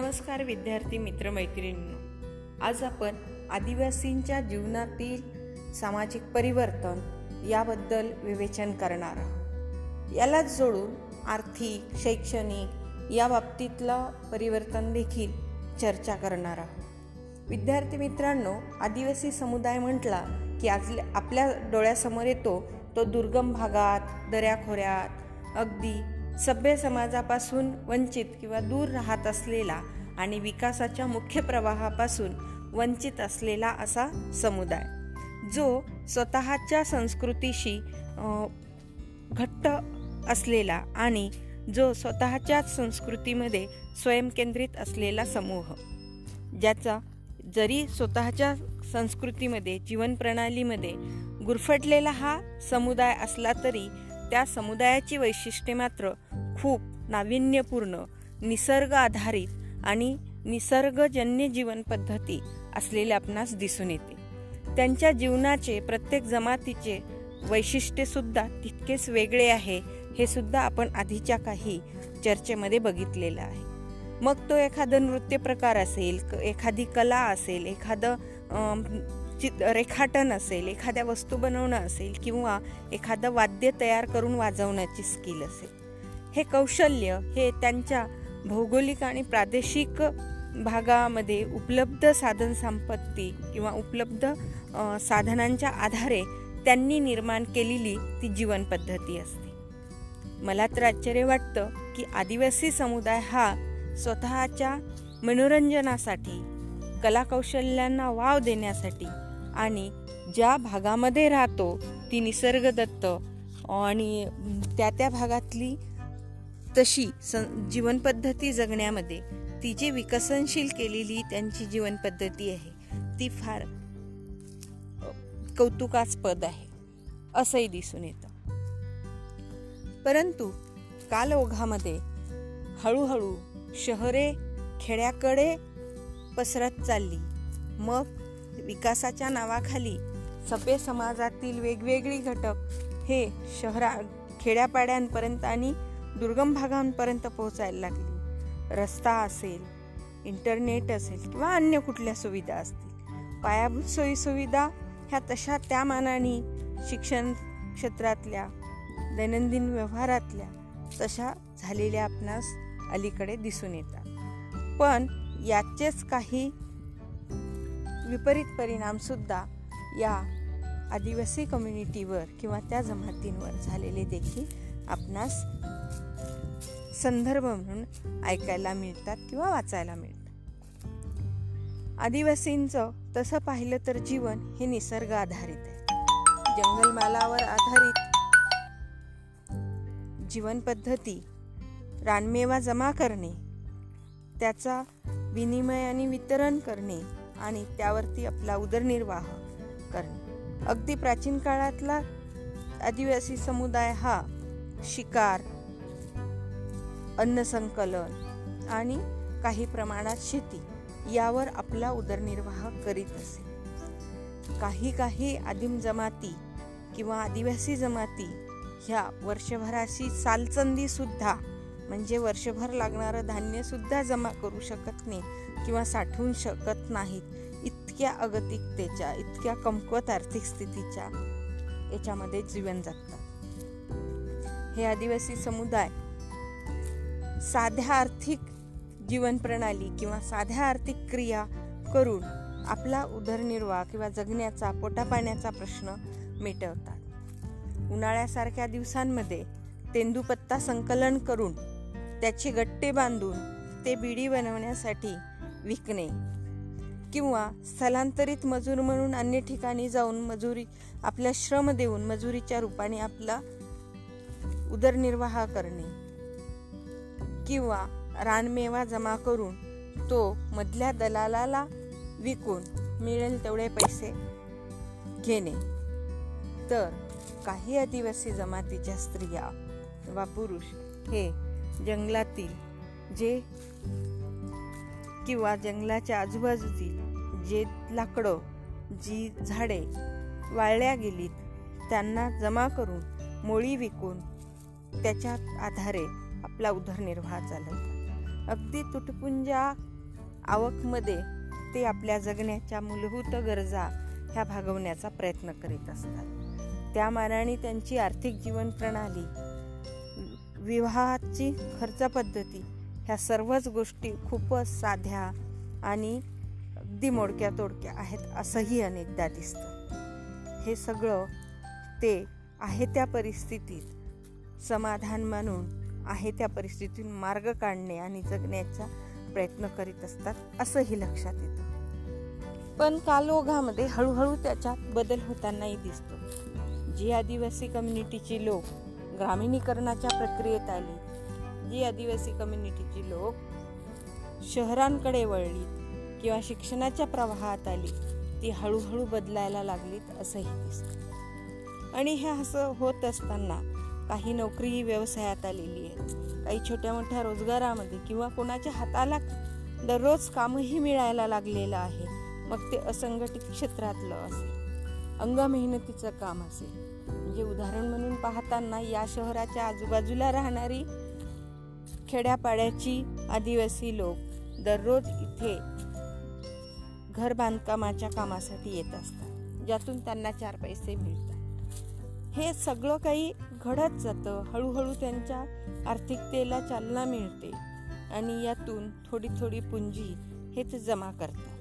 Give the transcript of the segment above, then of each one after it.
नमस्कार विद्यार्थी मित्रमैत्रिणींनो. आज आपण आदिवासींच्या जीवनातील सामाजिक परिवर्तन याबद्दल विवेचन करणार आहोत. यालाच जोडून आर्थिक शैक्षणिक या बाबतीतलं परिवर्तन देखील चर्चा करणार आहोत. विद्यार्थी मित्रांनो आदिवासी समुदाय म्हटला की आज आपल्या डोळ्यासमोर येतो तो दुर्गम भागात दऱ्याखोऱ्यात अगदी सभ्य समाजापासून वंचित किंवा दूर राहत असलेला आणि विकासाच्या मुख्य प्रवाहापासून वंचित असलेला असा समुदाय जो स्वतःच्या संस्कृतीशी घट्ट असलेला आणि जो स्वतःच्याच संस्कृतीमध्ये स्वयंकेंद्रित असलेला समूह ज्याचा जरी स्वतःच्या संस्कृतीमध्ये जीवनप्रणालीमध्ये गुरफटलेला हा समुदाय असला तरी त्या समुदायाची वैशिष्ट्ये मात्र खूप नाविन्यपूर्ण निसर्ग आधारित आणि निसर्गजन्य जीवन पद्धती असलेले आपणास दिसून येते. त्यांच्या जीवनाचे प्रत्येक जमातीचे वैशिष्ट्यसुद्धा तितकेच वेगळे आहे हे सुद्धा आपण आधीच्या काही चर्चेमध्ये बघितलेलं आहे. मग तो एखादा नृत्य प्रकार असेल एखादी कला असेल एखादं चित रेखाटन असेल एखाद्या वस्तू बनवणं असेल किंवा एखादं वाद्य तयार करून वाजवण्याची स्किल असेल. हे कौशल्य हे त्यांच्या भौगोलिक आणि प्रादेशिक भागामध्ये उपलब्ध साधन संपत्ती किंवा उपलब्ध साधनांच्या आधारे त्यांनी निर्माण केलेली ती जीवन पद्धती असते. मला तर आश्चर्य वाटतं की आदिवासी समुदाय हा स्वतःच्या मनोरंजनासाठी कलाकौशल्यांना वाव देण्यासाठी आणि ज्या भागामध्ये राहतो ती निसर्गदत्त. आणि त्या त्या भागातली तशी सं जीवनपद्धती जगण्यामध्ये ती जी विकसनशील केलेली त्यांची जीवनपद्धती आहे ती फार कौतुकास्पद आहे असंही दिसून येतं. परंतु काल ओघामध्ये हळूहळू शहरे खेड्याकडे पसरत चालली. मग विकासाच्या नावाखाली सभ्य समाजातील वेगवेगळी घटक हे शहरा खेड्यापाड्यांपर्यंत आणि दुर्गम भागांपर्यंत पोहोचायला लागली. रस्ता असेल इंटरनेट असेल किंवा अन्य कुठल्या सुविधा असतील पायाभूत सोयीसुविधा ह्या तशा त्या मानाने शिक्षण क्षेत्रातल्या दैनंदिन व्यवहारातल्या तशा झालेल्या आपणास अलीकडे दिसून येतात. पण याचेच काही विपरीत परिणामसुद्धा या आदिवासी कम्युनिटीवर किंवा त्या जमातींवर झालेले देखील आपणास संदर्भ म्हणून ऐकायला मिळतात किंवा वाचायला मिळतात. आदिवासींचं तसं पाहिलं तर जीवन हे निसर्ग आधारित आहे. जंगलमालावर आधारित जीवन पद्धती रानमेवा जमा करणे त्याचा विनिमय आणि वितरण करणे आणि त्यावरती आपला उदरनिर्वाह करणे. अगदी प्राचीन काळातला आदिवासी समुदाय हा शिकार अन्नसंकलन आणि काही प्रमाणात शेती यावर आपला उदरनिर्वाह करीत असे. काही काही आदिम जमाती किंवा आदिवासी जमाती ह्या वर्षभराशी सालचंदी सुद्धा म्हणजे वर्षभर लागणारं धान्य सुद्धा जमा करू शकत नाही किंवा साठवून शकत नाहीत. इतक्या अगतिकतेच्या इतक्या कमकुवत आर्थिक स्थितीच्या याच्यामध्ये जीवन जगतात. हे आदिवासी समुदाय साध्या आर्थिक जीवनप्रणाली किंवा साध्या आर्थिक क्रिया करून आपला उदरनिर्वाह किंवा जगण्याचा पोटापाण्याचा प्रश्न मिटवतात. उन्हाळ्यासारख्या दिवसांमध्ये तेंदूपत्ता संकलन करून त्याचे गट्टे बांधून ते बिडी बनवण्यासाठी विकणे किंवा स्थलांतरित मजूर म्हणून अन्य ठिकाणी जाऊन मजुरी आपल्या श्रम देऊन मजुरीच्या रूपाने आपला उदरनिर्वाह करणे. किंवा रानमेवा जमा करून तो मधल्या दलालाला विकून मिळेल तेवढे पैसे घेणे. तर काही आदिवासी जमातीच्या स्त्रिया वा पुरुष हे जंगलातील जे किंवा जंगलाच्या आजूबाजूची जे लाकडं जी झाडे वाळल्या गेलीत त्यांना जमा करून मोळी विकून त्याच्या आधारे आपला उदरनिर्वाह चालवतात. अगदी तुटपुंजा आवकमध्ये ते आपल्या जगण्याच्या मूलभूत गरजा ह्या भागवण्याचा प्रयत्न करीत असतात. त्या मानाने त्यांची आर्थिक जीवन प्रणाली विवाहाची खर्च पद्धती ह्या सर्वच गोष्टी खूपच साध्या आणि अगदी मोडक्या तोडक्या आहेत असंही अनेकदा दिसतं. हे सगळं ते आहे त्या परिस्थितीत. समाधान मानून आहे त्या परिस्थितीतून मार्ग काढणे आणि जगण्याचा प्रयत्न करीत असतात असंही लक्षात येतं. पण कालोघामध्ये हळूहळू त्याच्यात बदल होतानाही दिसतो. जी आदिवासी कम्युनिटीची लोक ग्रामीणीकरणाच्या प्रक्रियेत आली जी आदिवासी कम्युनिटीची लोक शहरांकडे वळली किंवा शिक्षणाच्या प्रवाहात आली ती हळूहळू बदलायला लागलीत असंही दिसतं. आणि हे असं होत असताना काही नोकरी व्यवसायात आलेली आहे काही छोट्या मोठ्या रोजगारामध्ये किंवा कोणाच्या हाताला दररोज कामही मिळायला लागलेलं आहे मग ते असंघटित क्षेत्रातलं असेल. अंग मेहनतीचं काम असेल. म्हणजे उदाहरण म्हणून पाहताना या शहराच्या आजूबाजूला राहणारी खेड्यापाड्याची आदिवासी लोक दररोज इथे घर बांधकामाच्या कामासाठी येत असतात ज्यातून त्यांना चार पैसे मिळतात. हे सगळं काही घडत जातं. हळूहळू त्यांच्या आर्थिकतेला चालना मिळते आणि यातून थोडी थोडी पुंजी हेच जमा करतात.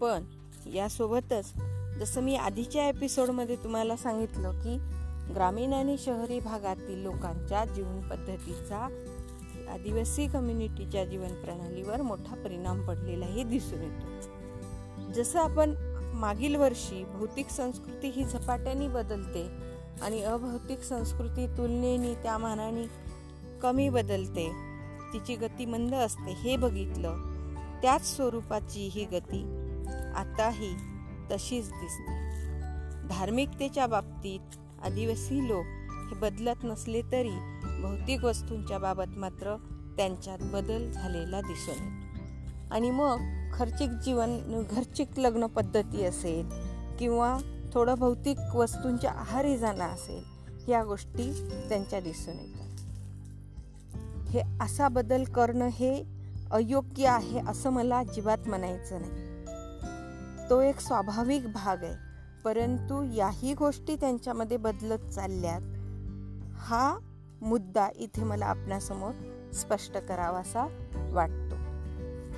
पण यासोबतच जसं मी आधीच्या एपिसोडमध्ये तुम्हाला सांगितलं की ग्रामीण आणि शहरी भागातील लोकांच्या जीवनपद्धतीचा आदिवासी कम्युनिटीच्या जीवनप्रणालीवर मोठा परिणाम पडलेलाही दिसून येतो. जसं आपण मागील वर्षी भौतिक संस्कृती ही झपाट्याने बदलते आणि अभौतिक संस्कृती तुलनेने त्या मानाने कमी बदलते तिची गती मंद असते हे बघितलं त्याच स्वरूपाची ही गती आताही तशीच दिसते. धार्मिकतेच्या बाबतीत आदिवासी लोक हे बदलत नसले तरी भौतिक वस्तूंच्या बाबत मात्र त्यांच्यात बदल झालेला दिसून येतो. आणि मग खर्चिक जीवन घरचिक लग्न पद्धती असेल किंवा थोडं भौतिक वस्तूंच्या आहारी जाणं असेल या गोष्टी त्यांच्या दिसून येतात. हे असा बदल करणं हे अयोग्य आहे असं मला अजिबात म्हणायचं नाही. तो एक स्वाभाविक भाग आहे. परंतु याही गोष्टी त्यांच्यामध्ये बदलत चालल्यात. हा मुद्दा इथे मला आपणासमोर स्पष्ट करावासा वाटतो.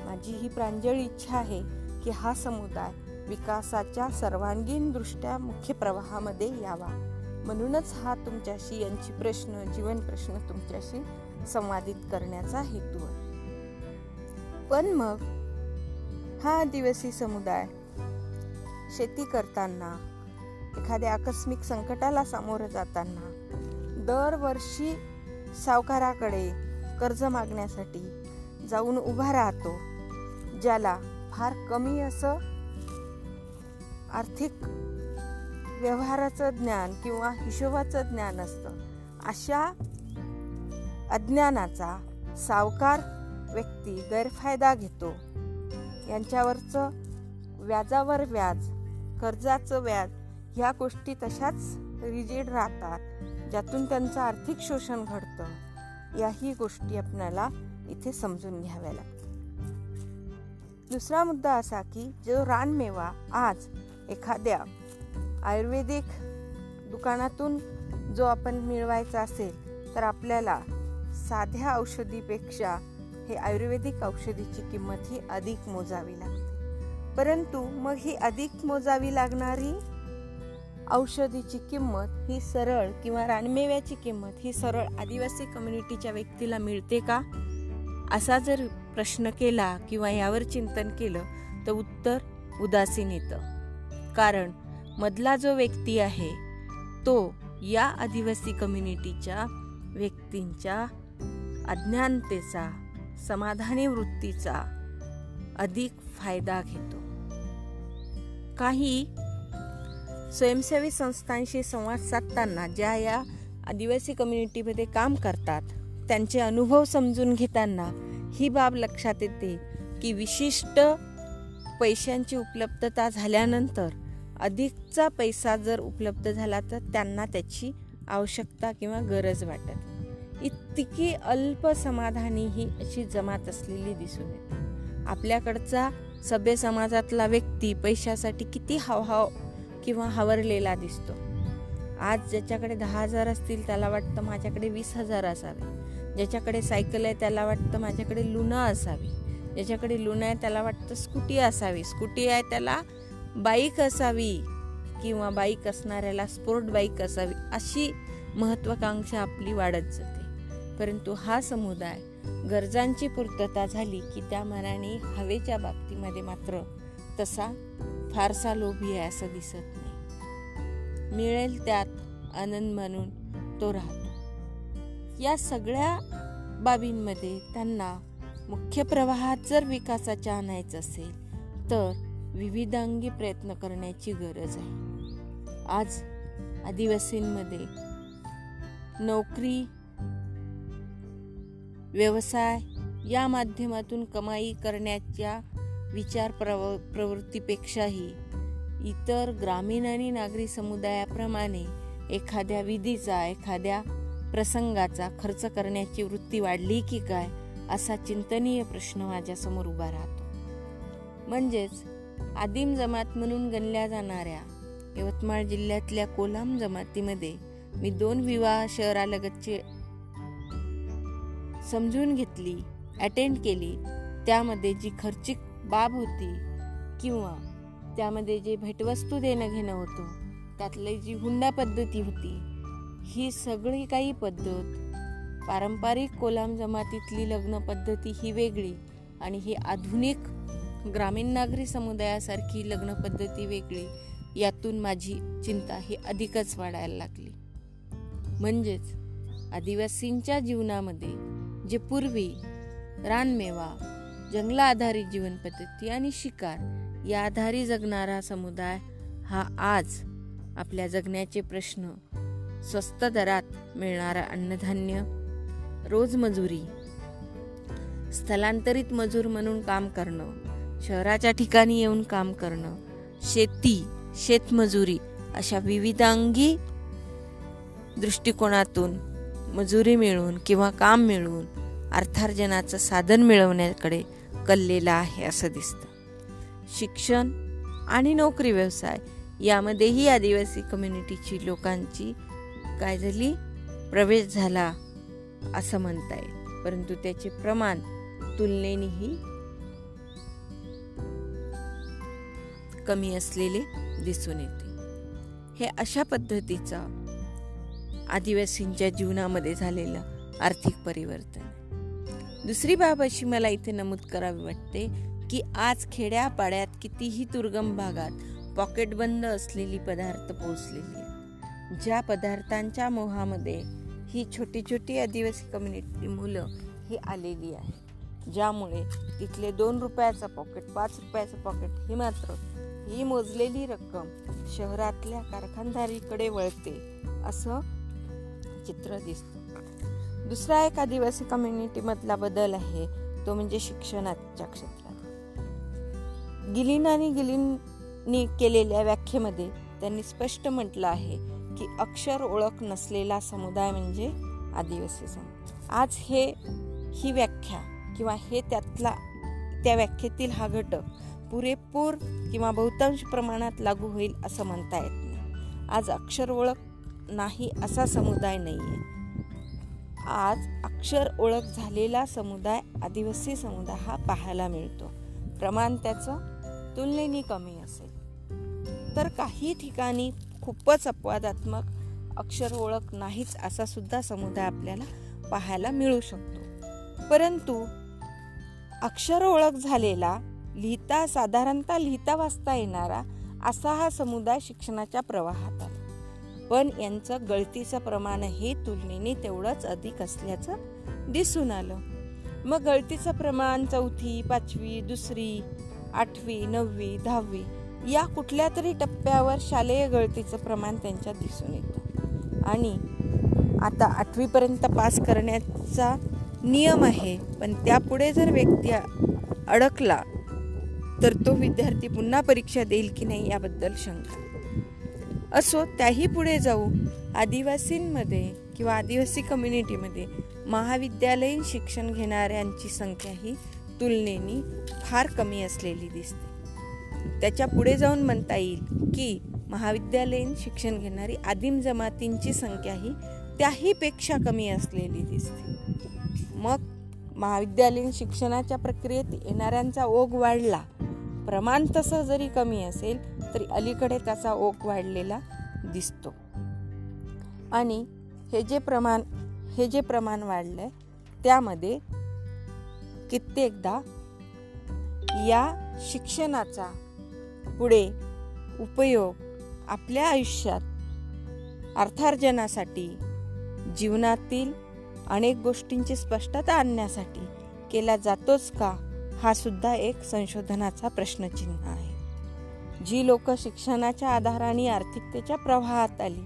माझी ही प्रांजळ इच्छा आहे की हा समुदाय विकासाच्या सर्वांगीण दृष्ट्या मुख्य प्रवाहामध्ये यावा. म्हणूनच हा तुमच्याशी यांची प्रश्न जीवन प्रश्न तुमच्याशी संवादित करण्याचा हेतू आहे. पण मग हा आदिवासी समुदाय शेती करताना एखाद्या आकस्मिक संकटाला सामोरं जाताना दरवर्षी सावकाराकडे कर्ज मागण्यासाठी जाऊन उभा राहतो ज्याला फार कमी असं आर्थिक व्यवहाराचं ज्ञान किंवा हिशोबाचं ज्ञान असतं. अशा अज्ञानाचा सावकार व्यक्ती गैरफायदा घेतो. यांच्यावरचं व्याजावर व्याज कर्जाचं व्याज ह्या गोष्टी तशाच रिजिड राहतात ज्यातून त्यांचं आर्थिक शोषण घडतं. याही गोष्टी आपल्याला इथे समजून घ्याव्या लागतात. दुसरा मुद्दा असा की जो रानमेवा आज एखाद्या आयुर्वेदिक दुकानातून जो आपण मिळवायचा असेल तर आपल्याला साध्या औषधीपेक्षा हे आयुर्वेदिक औषधीची किंमत ही अधिक मोजावी लागते. परंतु मग ही अधिक मोजावी लागणारी औषधीची किंमत ही सरळ किंवा रानमेव्याची किंमत ही सरळ आदिवासी कम्युनिटीच्या व्यक्तीला मिळते का? असा जर प्रश्न केला किंवा यावर चिंतन केलं तर उत्तर उदासीन येतं. कारण मधला जो व्यक्ती आहे तो या आदिवासी कम्युनिटीच्या व्यक्तींच्या अज्ञानतेचा समाधानी वृत्तीचा अधिक फायदा घेतो. काही स्वयंसेवी संस्थांशी संवाद साधताना ज्या या आदिवासी कम्युनिटीमध्ये काम करतात त्यांचे अनुभव समजून घेताना ही बाब लक्षात येते की विशिष्ट पैशांची उपलब्धता झाल्यानंतर अधिकचा पैसा जर उपलब्ध झाला तर त्यांना त्याची आवश्यकता किंवा गरज वाटत. इतकी अल्प समाधानी ही अशी जमात असलेली दिसून येते. आपल्याकडचा सभ्य समाजातला व्यक्ती पैशासाठी किती हावहाव किंवा हावरलेला दिसतो. आज ज्याच्याकडे दहा हजार असतील त्याला वाटतं माझ्याकडे वीस हजार असावे. ज्याच्याकडे सायकल आहे त्याला वाटतं माझ्याकडे लुना असावी. ज्याच्याकडे लुना आहे त्याला वाटतं स्कूटी असावी. स्कूटी आहे त्याला बाईक असावी किंवा बाईक असणाऱ्याला स्पोर्ट बाईक असावी अशी महत्त्वाकांक्षा आपली वाढत जाते. परंतु हा समुदाय गरजांची पूर्तता झाली की त्या मनाने हवेच्या बाबतीमध्ये मात्र तसा फारसा लोभी आहे असं दिसत नाही. मिळेल त्यात आनंद म्हणून तो राहतो. या सगळ्या बाबींमध्ये त्यांना मुख्य प्रवाहात जर विकासाच्या आणायचं असेल तर विविधांगी प्रयत्न करण्याची गरज आहे. आज आदिवासींमध्ये नोकरी व्यवसाय या माध्यमातून कमाई करण्याच्या विचार प्रव प्रवृत्तीपेक्षाही इतर ग्रामीण आणि नागरी समुदायाप्रमाणे एखाद्या विधीचा एखाद्या प्रसंगाचा खर्च करण्याची वृत्ती वाढली की काय असा चिंतनीय प्रश्न माझ्यासमोर उभा राहतो. म्हणजेच आदिम जमात म्हणून गणल्या जाणाऱ्या यवतमाळ जिल्ह्यातल्या कोलाम जमातीमध्ये मी दोन विवाह शहरालगतचे समजून घेतली अटेंड केली त्यामध्ये जी खर्चिक बाब होती किंवा त्यामध्ये जे भेटवस्तू देणं घेणं होतं त्यातली जी हुंडा पद्धती होती ही सगळी काही पद्धत पारंपरिक कोलाम जमातीतली लग्न पद्धती ही वेगळी आणि ही आधुनिक ग्रामीण नागरी समुदायासारखी लग्न पद्धती वेगळी यातून माझी चिंता ही अधिकच वाढायला लागली. म्हणजेच आदिवासींच्या जीवनामध्ये जे पूर्वी रानमेवा जंगला आधारित जीवनपद्धती आणि शिकार या आधारी जगणारा समुदाय हा आज आपल्या जगण्याचे प्रश्न स्वस्त दरात मिळणारा अन्नधान्य रोजमजुरी स्थलांतरित मजूर म्हणून काम करणं शहराच्या ठिकाणी येऊन काम करणं शेती शेतमजुरी अशा विविधांगी दृष्टिकोनातून मजुरी मिळून किंवा काम मिळवून अर्थार्जनाचं साधन मिळवण्याकडे कल्लेला आहे असं दिसतं. शिक्षण आणि नोकरी व्यवसाय यामध्येही आदिवासी कम्युनिटीची लोकांची काय झाली प्रवेश झाला असं म्हणता येईल. परंतु त्याचे प्रमाण तुलनेनेही कमी असलेले दिसून येते. हे अशा पद्धतीचा आदिवासींच्या जीवनामध्ये झालेलं आर्थिक परिवर्तन. दुसरी बाब अशी मला इथे नमूद करावी वाटते की आज खेड्यापाड्यात कितीही दुर्गम भागात पॉकेट बंद असलेली पदार्थ पोहोचलेली आहेत. ज्या पदार्थांच्या मोहामध्ये ही छोटी छोटी आदिवासी कम्युनिटी मुलं ही आलेली आहे ज्यामुळे तिथले दोन रुपयाचं पॉकेट पाच रुपयाचं पॉकेट हे मात्र ही मोजलेली रक्कम शहरातल्या कारखानदारीकडे वळते असं चित्र दिसतं. दुसरा एक आदिवासी कम्युनिटीमधला बदल आहे तो म्हणजे शिक्षणाच्या क्षेत्रात. गिलीन आणि गिलींनी केलेल्या व्याख्येमध्ये त्यांनी स्पष्ट म्हटलं आहे की अक्षर ओळख नसलेला समुदाय म्हणजे आदिवासी समुदाय आज हे ही व्याख्या किंवा हे त्यातला त्या व्याख्येतील हा घटक पुरेपूर किंवा बहुतांश प्रमाणात लागू होईल असं म्हणता येत नाही. आज अक्षर ओळख नाही असा समुदाय नाही आहे आज अक्षर ओळख झालेला समुदाय आदिवासी समुदाय हा पाहायला मिळतो. प्रमाण त्याचं तुलनेने कमी असेल. तर काही ठिकाणी खूपच अपवादात्मक अक्षर ओळख नाहीच असा सुद्धा समुदाय आपल्याला पाहायला मिळू शकतो. परंतु अक्षर ओळख झालेला लिहिता साधारणतः लिहिता वाचता येणारा असा हा समुदाय शिक्षणाच्या प्रवाहात आला. पण यांचं गळतीचं प्रमाण हे तुलनेने तेवढंच अधिक असल्याचं दिसून आलं. मग गळतीचं प्रमाण चौथी पाचवी दुसरी आठवी नववी दहावी या कुठल्या तरी टप्प्यावर शालेय गळतीचं प्रमाण त्यांच्यात दिसून येतं. आणि आता आठवीपर्यंत पास करण्याचा नियम आहे पण त्यापुढे जर व्यक्ती अडकला तर तो विद्यार्थी पुन्हा परीक्षा देईल की नाही याबद्दल शंका. असो त्याही पुढे जाऊ. आदिवासींमध्ये किंवा आदिवासी कम्युनिटीमध्ये महाविद्यालयीन शिक्षण घेणाऱ्यांची संख्या ही तुलनेनी फार कमी असलेली दिसते. त्याच्या पुढे जाऊन म्हणता येईल की महाविद्यालयीन शिक्षण घेणारी आदिम जमातींची संख्या ही त्याहीपेक्षा कमी असलेली दिसते. मग महाविद्यालयीन शिक्षणाच्या प्रक्रियेत येणाऱ्यांचा ओघ वाढला. प्रमाण तसं जरी कमी असेल तरी अलीकडे त्याचा ओघ वाढलेला दिसतो. आणि हे जे प्रमाण हे जे प्रमाण वाढलंय त्यामध्ये कित्येकदा या शिक्षणाचा पुढे उपयोग आपल्या आयुष्यात अर्थार्जनासाठी जीवनातील अनेक गोष्टींची स्पष्टता आणण्यासाठी केला जातोच का? हा सुद्धा एक संशोधनाचा प्रश्नचिन्ह आहे. जी लोक शिक्षणाच्या आधाराने आर्थिकतेच्या प्रवाहात आली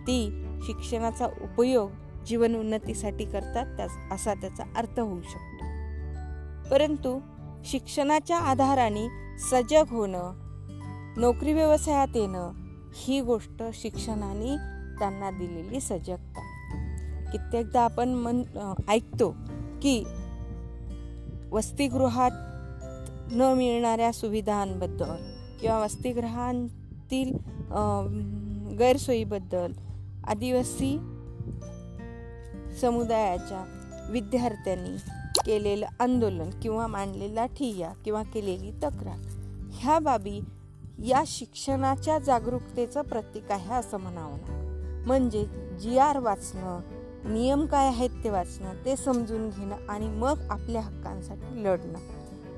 ती शिक्षणाचा उपयोग जीवन उन्नतीसाठी करतात असा त्याचा अर्थ होऊ शकतो. परंतु शिक्षणाच्या आधाराने सजग होणं नोकरी व्यवसायात येणं ही गोष्ट शिक्षणाने त्यांना दिलेली सजगता. कित्येकदा आपण मन ऐकतो की वसतिगृहात न मिळणाऱ्या सुविधांबद्दल किंवा वसतिगृहांतील गैरसोयीबद्दल आदिवासी समुदायाच्या विद्यार्थ्यांनी केलेलं आंदोलन किंवा मांडलेला ठिय्या किंवा केलेली तक्रार ह्या बाबी या शिक्षणाच्या जागरूकतेचं प्रतीक आहे असं म्हणावं म्हणजे जी आर वाचणं नियम काय आहेत ते वाचणं ते समजून घेणं आणि मग आपल्या हक्कांसाठी लढणं.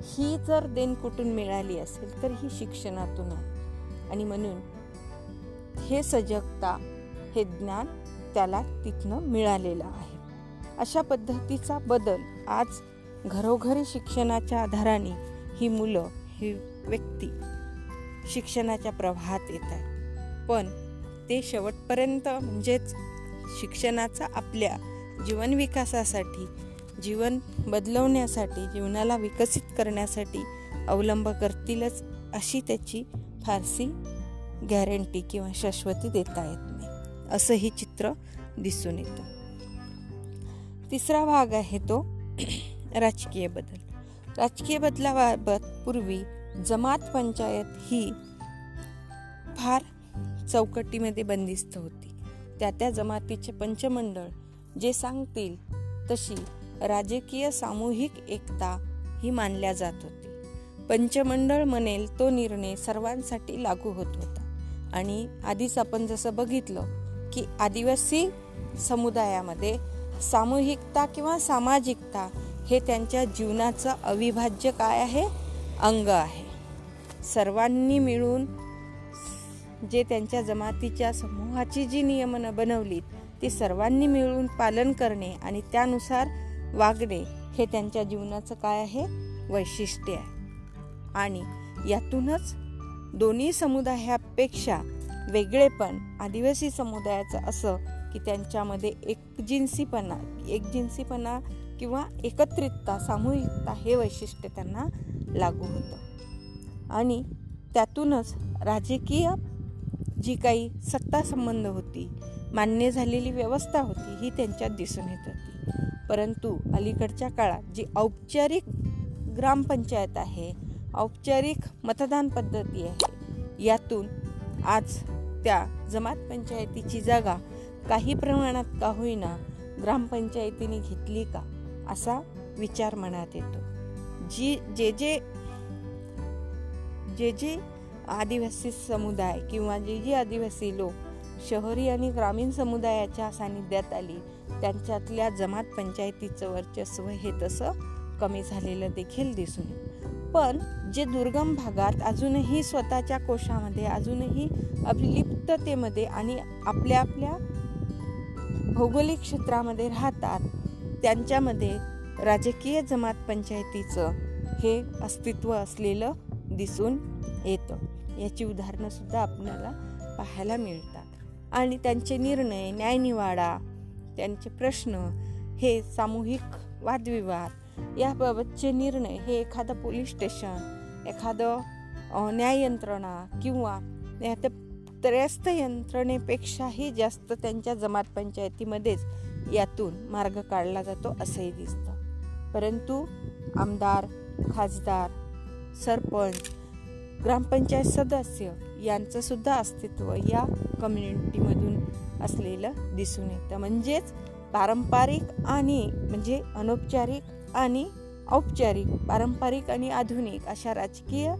ही जर देण कुठून मिळाली असेल तर ही शिक्षणातून आहे. आणि म्हणून हे सजगता हे ज्ञान त्याला तिथनं मिळालेलं आहे. अशा पद्धतीचा बदल आज घरोघरी शिक्षणाच्या आधाराने ही मुलं ही व्यक्ती शिक्षणाच्या प्रवाहात येत आहे पण ते शेवटपर्यंत म्हणजेच शिक्षणाचा आपल्या जीवन विकासासाठी जीवन बदलवण्यासाठी जीवनाला विकसित करण्यासाठी अवलंब करतीलच अशी त्याची फारसी गॅरंटी किंवा शाश्वती देता येत नाही. असंही चित्र दिसून येतं. तिसरा भाग आहे तो राजकीय बदल. राजकीय बदलाबाबत पूर्वी जमात पंचायत ही फार चौकटीमध्ये बंदिस्त होती. त्या त्या जमातीचे पंचमंडळ जे सांगतील तशी राजकीय सामूहिक एकता ही मानल्या जात होती. पंचमंडळ म्हणेल तो निर्णय सर्वांसाठी लागू होत होता. आणि आधीच आपण जसं बघितलं की आदिवासी समुदायामध्ये सामूहिकता किंवा सामाजिकता हे त्यांच्या जीवनाचं अविभाज्य काय आहे? अंग आहे. सर्वांनी मिळून जे त्यांच्या जमातीच्या समूहाची जी नियमनं बनवलीत ती सर्वांनी मिळून पालन करणे आणि त्यानुसार वागणे हे त्यांच्या जीवनाचं काय आहे? वैशिष्ट्य आहे. आणि यातूनच दोन्ही समुदायापेक्षा वेगळेपण आदिवासी समुदायाचं असं की त्यांच्यामध्ये एकजिन्सीपणा एकजिन्सीपणा किंवा एकत्रितता सामूहिकता हे वैशिष्ट्य त्यांना लागू होतं. आणि त्यातूनच राजकीय जी काही सत्ता संबंध होती मान्य झालेली व्यवस्था होती ही त्यांच्यात दिसून येत होती. परंतु अलीकडच्या काळात जी औपचारिक ग्रामपंचायत आहे औपचारिक मतदान पद्धती आहे यातून आज त्या जमात पंचायतीची जागा काही प्रमाणात का होईना ग्रामपंचायतीने घेतली का असा विचार मनात येतो. जी जे जे जे जे आदिवासी समुदाय किंवा जे जी आदिवासी लोक शहरी आणि ग्रामीण समुदायाच्या सानिध्यात आली त्यांच्यातल्या जमात पंचायतीचं वर्चस्व हे तसं कमी झालेलं देखील दिसून पण जे दुर्गम भागात अजूनही स्वतःच्या कोशामध्ये अजूनही अभिलिप्ततेमध्ये आणि आपल्या आपल्या भौगोलिक क्षेत्रामध्ये राहतात त्यांच्यामध्ये राजकीय जमात पंचायतीचं हे अस्तित्व असलेलं दिसून येतं. याची उदाहरणंसुद्धा आपल्याला पाहायला मिळतात. आणि त्यांचे निर्णय न्यायनिवाडा त्यांचे प्रश्न हे सामूहिक वादविवाद याबाबतचे निर्णय हे एखादं पोलीस स्टेशन एखादं न्याय यंत्रणा किंवा त्रयस्थ यंत्रणेपेक्षाही जास्त त्यांच्या जमात पंचायतीमध्येच यातून मार्ग काढला जातो असंही दिसतं. परंतु आमदार खासदार सरपंच ग्रामपंचायत सदस्य यांचं सुद्धा अस्तित्व या कम्युनिटीमधून असलेलं दिसून येतं. म्हणजेच पारंपरिक आणि म्हणजे अनौपचारिक आणि औपचारिक पारंपरिक आणि आधुनिक अशा राजकीय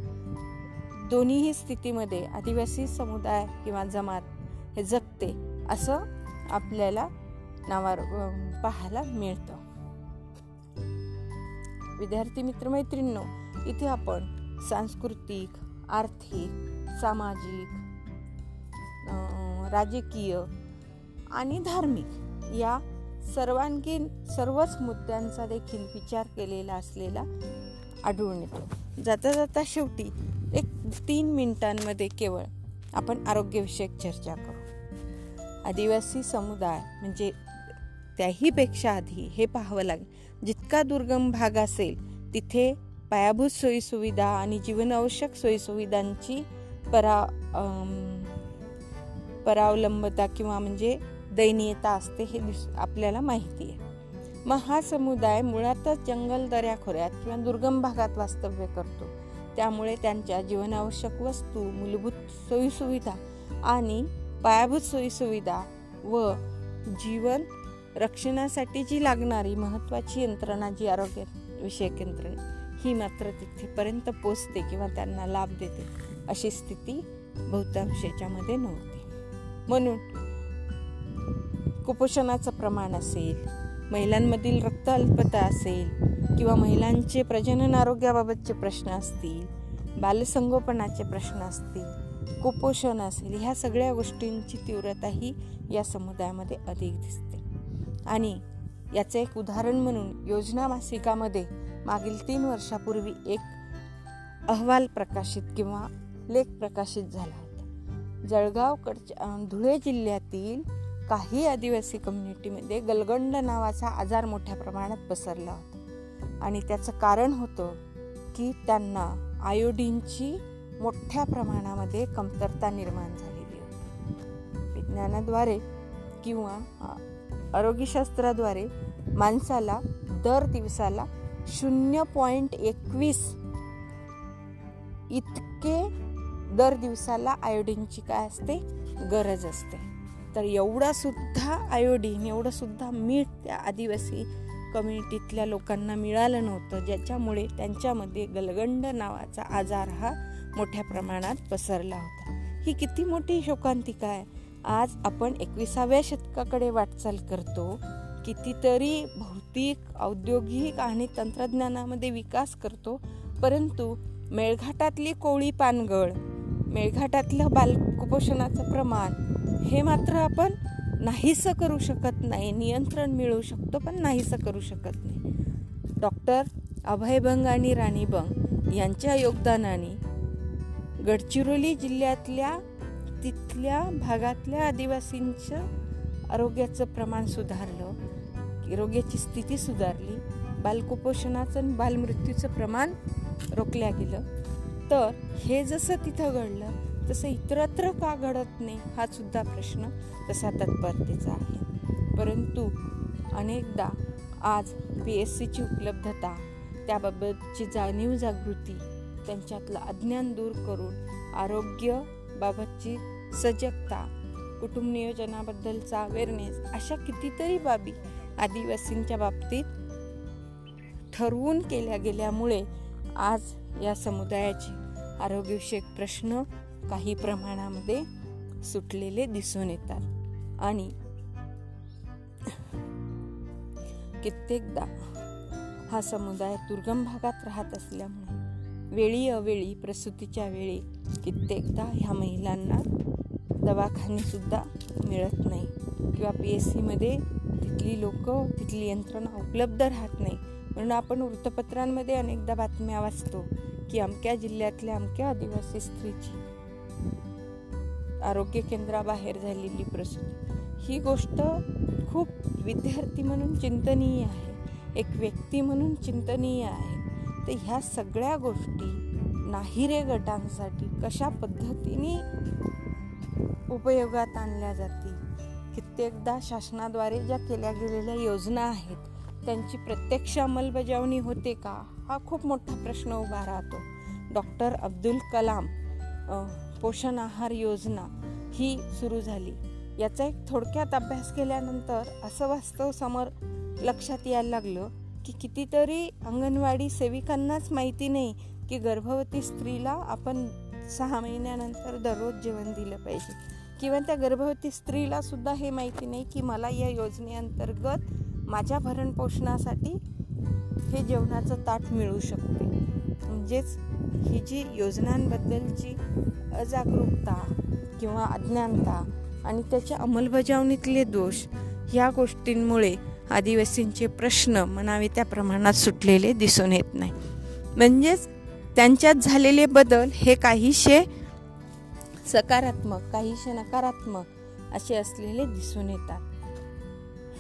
दोन्हीही स्थितीमध्ये आदिवासी समुदाय किंवा जमात हे जगते असं आपल्याला नावार पाहायला मिळतं. विद्यार्थी मित्रमैत्रिणींनो इथे आपण सांस्कृतिक आर्थिक सामाजिक राजकीय आणि धार्मिक या सर्वांगीण सर्वच मुद्द्यांचा देखील विचार केलेला असलेला आढळून येतो. जाता जाता शेवटी एक तीन मिनिटांमध्ये केवळ आपण आरोग्यविषयक चर्चा करू. आदिवासी समुदाय म्हणजे त्याहीपेक्षा आधी हे पाहावं लागेल. जितका दुर्गम भाग असेल तिथे पायाभूत सोयीसुविधा आणि जीवनावश्यक सोयीसुविधांची परा परावलंबता किंवा म्हणजे दयनीयता असते हे दिस आपल्याला माहिती आहे. मग हा समुदाय मुळातच जंगल दऱ्याखोऱ्यात किंवा दुर्गम भागात वास्तव्य करतो. त्यामुळे त्यांच्या जीवनावश्यक वस्तू मूलभूत सोयीसुविधा आणि पायाभूत सोयीसुविधा व जीवन रक्षणासाठी जी लागणारी महत्त्वाची यंत्रणा जी आरोग्य विषयक यंत्रणा ही मात्र तिथेपर्यंत पोचते किंवा त्यांना लाभ देते. अशी स्थिती बहुतांश याच्यामध्ये नव्हती. म्हणून कुपोषणाचं प्रमाण असेल महिलांमधील रक्त अल्पता असेल किंवा महिलांचे प्रजनन आरोग्याबाबतचे प्रश्न असतील बालसंगोपनाचे प्रश्न असतील कुपोषण असेल ह्या सगळ्या गोष्टींची तीव्रता ही या समुदायामध्ये अधिक दिसते. आणि याचं एक उदाहरण म्हणून योजना मासिकामध्ये मागील तीन वर्षापूर्वी एक अहवाल प्रकाशित किंवा लेख प्रकाशित झाला होता. जळगावकडच्या धुळे जिल्ह्यातील काही आदिवासी कम्युनिटीमध्ये गलगंड नावाचा आजार मोठ्या प्रमाणात पसरला होता. आणि त्याचं कारण होतं की त्यांना आयोडीनची मोठ्या प्रमाणामध्ये कमतरता निर्माण झालेली होती. विज्ञानाद्वारे किंवा आरोग्यशास्त्राद्वारे माणसाला दर दिवसाला शून्य पॉईंट एकवीस. इतके दर दिवसाला आयोडीनची काय असते? गरज असते. तर एवढा सुद्धा आयोडीन एवढं सुद्धा मीठ त्या आदिवासी कम्युनिटीतल्या लोकांना मिळालं नव्हतं ज्याच्यामुळे त्यांच्यामध्ये गलगंड नावाचा आजार हा मोठ्या प्रमाणात पसरला होता. ही किती मोठी शोकांतिका आहे आज आपण एकविसाव्या शतकाकडे वाटचाल करतो. कितीतरी भौतिक औद्योगिक आणि तंत्रज्ञानामध्ये विकास करतो. परंतु मेळघाटातली कोळी पानगळ मेळघाटातलं बाल कुपोषणाचं प्रमाण हे मात्र आपण नाहीसं करू शकत नाही. नियंत्रण मिळवू शकतो पण नाहीसं करू शकत नाही. डॉक्टर अभयभंग आणि राणीबंग यांच्या योगदानाने गडचिरोली जिल्ह्यातल्या तिथल्या भागातल्या आदिवासींचं आरोग्याचं प्रमाण सुधारलं. आरोग्याची स्थिती सुधारली बालकुपोषणाचं बालमृत्यूचं प्रमाण रोखल्या गेलं. तर हे जसं तिथं घडलं तसं इतरत्र का घडत नाही हा सुद्धा प्रश्न तसा तत्परतेचा आहे. परंतु अनेकदा आज पी एस सीची उपलब्धता त्याबाबतची जाणीव जागृती त्यांच्यातलं अज्ञान दूर करून आरोग्यबाबतची सजगता कुटुंब नियोजनाबद्दलचा अवेअरनेस अशा कितीतरी बाबी आदिवासींच्या बाबतीत ठरवून केल्या गेल्यामुळे आज या समुदायाचे आरोग्यविषयक प्रश्न काही प्रमाणामध्ये सुटलेले दिसून येतात. आणि कित्येकदा हा समुदाय दुर्गम भागात राहत असल्यामुळे वेळी अवेळी प्रसूतीच्या वेळी कित्येकदा ह्या महिलांना दवाखानेसुद्धा मिळत नाही. किंवा पी एस सीमध्ये तिथली लोक तिथली यंत्रणा उपलब्ध राहत नाही. म्हणून आपण वृत्तपत्रांमध्ये अनेकदा बातम्या वाचतो की अमक्या जिल्ह्यातल्या अमक्या आदिवासी स्त्रीची आरोग्य केंद्राबाहेर झालेली प्रसूती. ही गोष्ट खूप विद्यार्थी म्हणून चिंतनीय आहे. एक व्यक्ती म्हणून चिंतनीय आहे. तर ह्या सगळ्या गोष्टी नाहिरे गटांसाठी कशा पद्धतीने उपयोगात आणल्या जातील? कित्येकदा शासनाद्वारे ज्या केल्या गेलेल्या योजना आहेत त्यांची प्रत्यक्ष अंमलबजावणी होते का? हा खूप मोठा प्रश्न उभा राहतो. डॉक्टर अब्दुल कलाम पोषण आहार योजना ही सुरू झाली. याचा एक थोडक्यात अभ्यास केल्यानंतर असं वास्तव समोर लक्षात यायला लागलं की कितीतरी अंगणवाडी सेविकांनाच माहिती नाही की गर्भवती स्त्रीला आपण सहा महिन्यानंतर दररोज जेवण दिलं पाहिजे. किंवा त्या गर्भवती स्त्रीला सुद्धा हे माहिती नाही की मला या योजनेअंतर्गत माझ्या भरणपोषणासाठी हे जेवणाचं ताट मिळू शकते. म्हणजेच ही जी योजनांबद्दलची अजागरूकता किंवा अज्ञानता आणि त्याच्या अंमलबजावणीतले दोष ह्या गोष्टींमुळे आदिवासींचे प्रश्न म्हणावे त्या प्रमाणात सुटलेले दिसून येत नाही. म्हणजेच त्यांच्यात झालेले बदल हे काहीशे सकारात्मक काहीसे नकारात्मक असे असलेले दिसून येतात.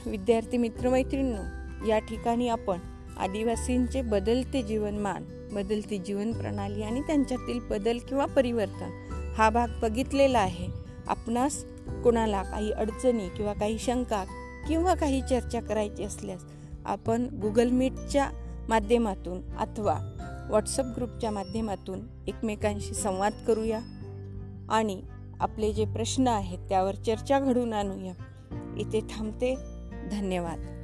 विद्यार्थी मित्रमैत्रिणींनो या ठिकाणी आपण आदिवासींचे बदलते जीवनमान बदलती जीवन प्रणाली आणि त्यांच्यातील बदल किंवा परिवर्तन हा भाग बघितलेला आहे. आपणास कोणाला काही अडचणी किंवा काही शंका किंवा काही चर्चा करायची असल्यास आपण गुगल मीटच्या माध्यमातून अथवा व्हॉट्सअप ग्रुपच्या माध्यमातून एकमेकांशी संवाद करूया. आणि आपले जे प्रश्न आहेत त्यावर चर्चा घडून आणूया. इथे थांबते. धन्यवाद.